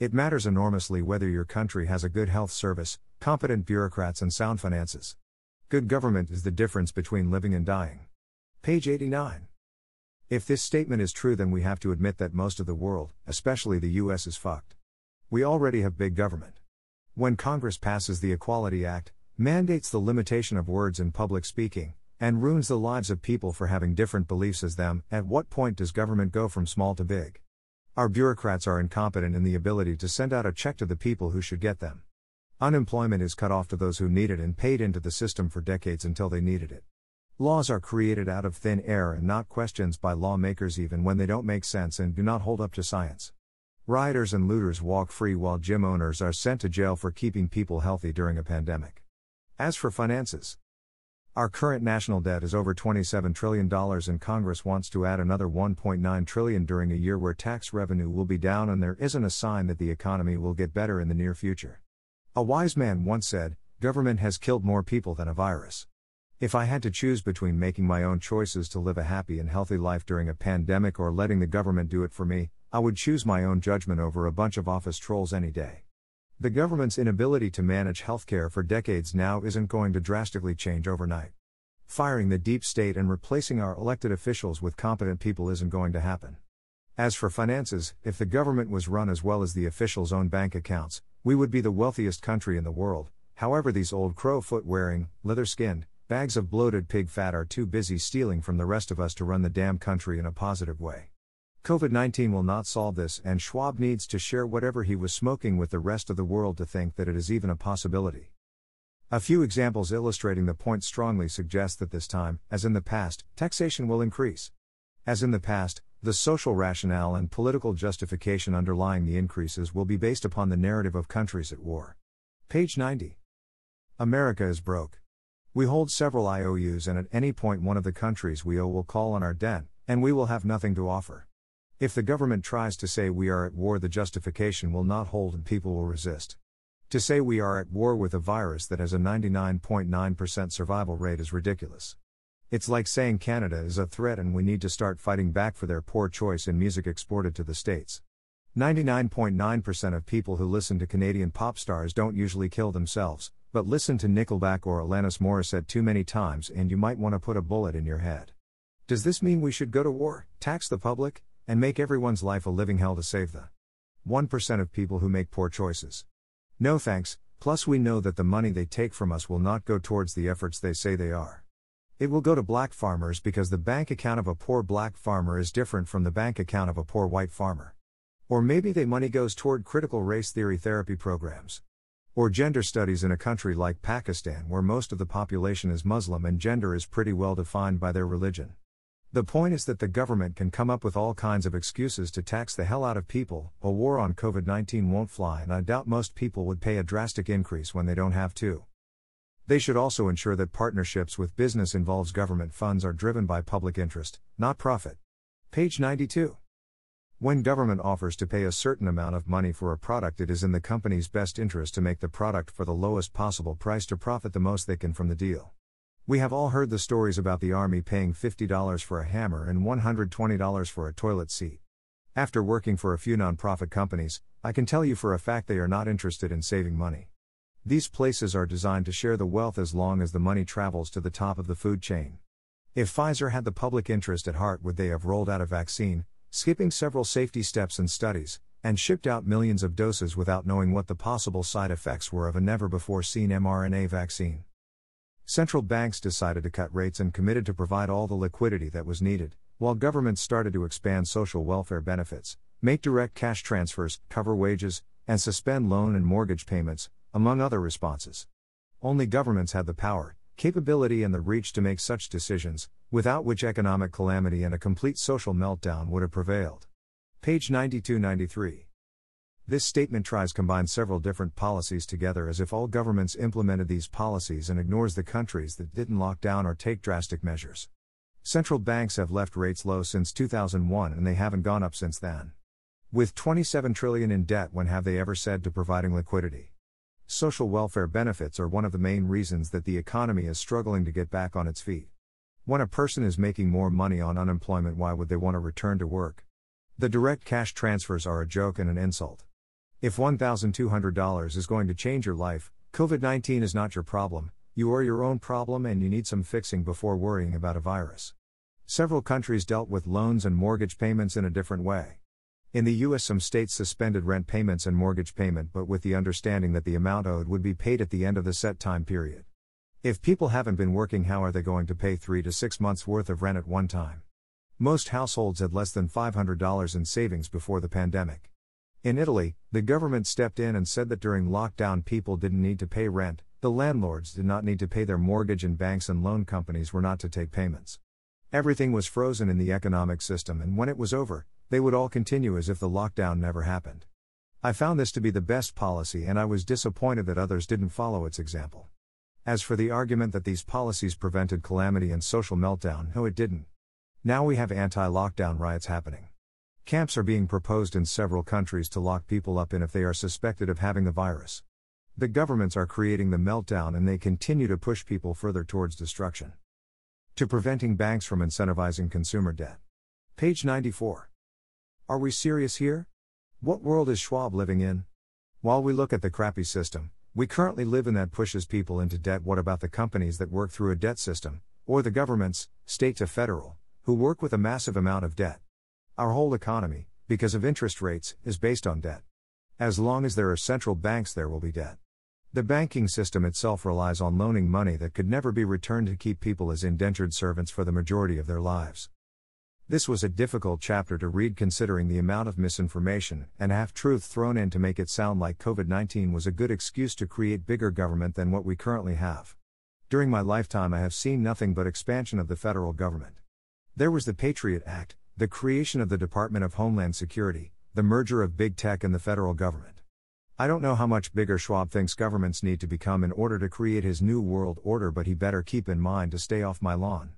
It matters enormously whether your country has a good health service, competent bureaucrats, and sound finances. Good government is the difference between living and dying. Page 89. If this statement is true, then we have to admit that most of the world, especially the US, is fucked. We already have big government. When Congress passes the Equality Act, mandates the limitation of words in public speaking, and ruins the lives of people for having different beliefs as them, at what point does government go from small to big? Our bureaucrats are incompetent in the ability to send out a check to the people who should get them. Unemployment is cut off to those who need it and paid into the system for decades until they needed it. Laws are created out of thin air and not questions by lawmakers even when they don't make sense and do not hold up to science. Rioters and looters walk free while gym owners are sent to jail for keeping people healthy during a pandemic. As for finances, our current national debt is over $27 trillion and Congress wants to add another 1.9 trillion during a year where tax revenue will be down and there isn't a sign that the economy will get better in the near future. A wise man once said, government has killed more people than a virus. If I had to choose between making my own choices to live a happy and healthy life during a pandemic or letting the government do it for me, I would choose my own judgment over a bunch of office trolls any day. The government's inability to manage healthcare for decades now isn't going to drastically change overnight. Firing the deep state and replacing our elected officials with competent people isn't going to happen. As for finances, if the government was run as well as the officials' own bank accounts, we would be the wealthiest country in the world. However, these old crow foot wearing, leather skinned, bags of bloated pig fat are too busy stealing from the rest of us to run the damn country in a positive way. COVID 19 will not solve this, and Schwab needs to share whatever he was smoking with the rest of the world to think that it is even a possibility. A few examples illustrating the point strongly suggest that this time, as in the past, taxation will increase. As in the past, the social rationale and political justification underlying the increases will be based upon the narrative of countries at war. Page 90. America is broke. We hold several IOUs, and at any point, one of the countries we owe will call on our debt, and we will have nothing to offer. If the government tries to say we are at war, the justification will not hold and people will resist. To say we are at war with a virus that has a 99.9% survival rate is ridiculous. It's like saying Canada is a threat and we need to start fighting back for their poor choice in music exported to the States. 99.9% of people who listen to Canadian pop stars don't usually kill themselves, but listen to Nickelback or Alanis Morissette too many times and you might want to put a bullet in your head. Does this mean we should go to war, tax the public, and make everyone's life a living hell to save the 1% of people who make poor choices. No thanks, plus, we know that the money they take from us will not go towards the efforts they say they are. It will go to black farmers because the bank account of a poor black farmer is different from the bank account of a poor white farmer. Or maybe the money goes toward critical race theory therapy programs. Or gender studies in a country like Pakistan where most of the population is Muslim and gender is pretty well defined by their religion. The point is that the government can come up with all kinds of excuses to tax the hell out of people. A war on COVID 19 won't fly, and I doubt most people would pay a drastic increase when they don't have to. They should also ensure that partnerships with business involves government funds are driven by public interest, not profit. Page 92. When government offers to pay a certain amount of money for a product, it is in the company's best interest to make the product for the lowest possible price to profit the most they can from the deal. We have all heard the stories about the Army paying $50 for a hammer and $120 for a toilet seat. After working for a few nonprofit companies, I can tell you for a fact they are not interested in saving money. These places are designed to share the wealth as long as the money travels to the top of the food chain. If Pfizer had the public interest at heart, would they have rolled out a vaccine, skipping several safety steps and studies, and shipped out millions of doses without knowing what the possible side effects were of a never before seen mRNA vaccine? Central banks decided to cut rates and committed to provide all the liquidity that was needed, while governments started to expand social welfare benefits, make direct cash transfers, cover wages, and suspend loan and mortgage payments, among other responses. Only governments had the power, capability, and the reach to make such decisions, without which economic calamity and a complete social meltdown would have prevailed. Page 92 93. This statement tries to combine several different policies together as if all governments implemented these policies and ignores the countries that didn't lock down or take drastic measures. Central banks have left rates low since 2001 and they haven't gone up since then. With 27 trillion in debt, when have they ever said to providing liquidity? Social welfare benefits are one of the main reasons that the economy is struggling to get back on its feet. When a person is making more money on unemployment, why would they want to return to work? The direct cash transfers are a joke and an insult. If $1,200 is going to change your life, COVID 19 is not your problem, you are your own problem and you need some fixing before worrying about a virus. Several countries dealt with loans and mortgage payments in a different way. In the US, some states suspended rent payments and mortgage payment, but with the understanding that the amount owed would be paid at the end of the set time period. If people haven't been working, how are they going to pay three to six months' worth of rent at one time? Most households had less than $500 in savings before the pandemic. In Italy, the government stepped in and said that during lockdown people didn't need to pay rent, the landlords did not need to pay their mortgage, and banks and loan companies were not to take payments. Everything was frozen in the economic system, and when it was over, they would all continue as if the lockdown never happened. I found this to be the best policy, and I was disappointed that others didn't follow its example. As for the argument that these policies prevented calamity and social meltdown, no, it didn't. Now we have anti lockdown riots happening. Camps are being proposed in several countries to lock people up in if they are suspected of having the virus. The governments are creating the meltdown and they continue to push people further towards destruction. To preventing banks from incentivizing consumer debt. Page 94. Are we serious here? What world is Schwab living in? While we look at the crappy system, we currently live in that pushes people into debt. What about the companies that work through a debt system, or the governments, state to federal, who work with a massive amount of debt? Our whole economy, because of interest rates, is based on debt. As long as there are central banks, there will be debt. The banking system itself relies on loaning money that could never be returned to keep people as indentured servants for the majority of their lives. This was a difficult chapter to read considering the amount of misinformation and half truth thrown in to make it sound like COVID 19 was a good excuse to create bigger government than what we currently have. During my lifetime, I have seen nothing but expansion of the federal government. There was the Patriot Act, the creation of the Department of Homeland Security, the merger of big tech and the federal government. I don't know how much bigger Schwab thinks governments need to become in order to create his new world order, but he better keep in mind to stay off my lawn.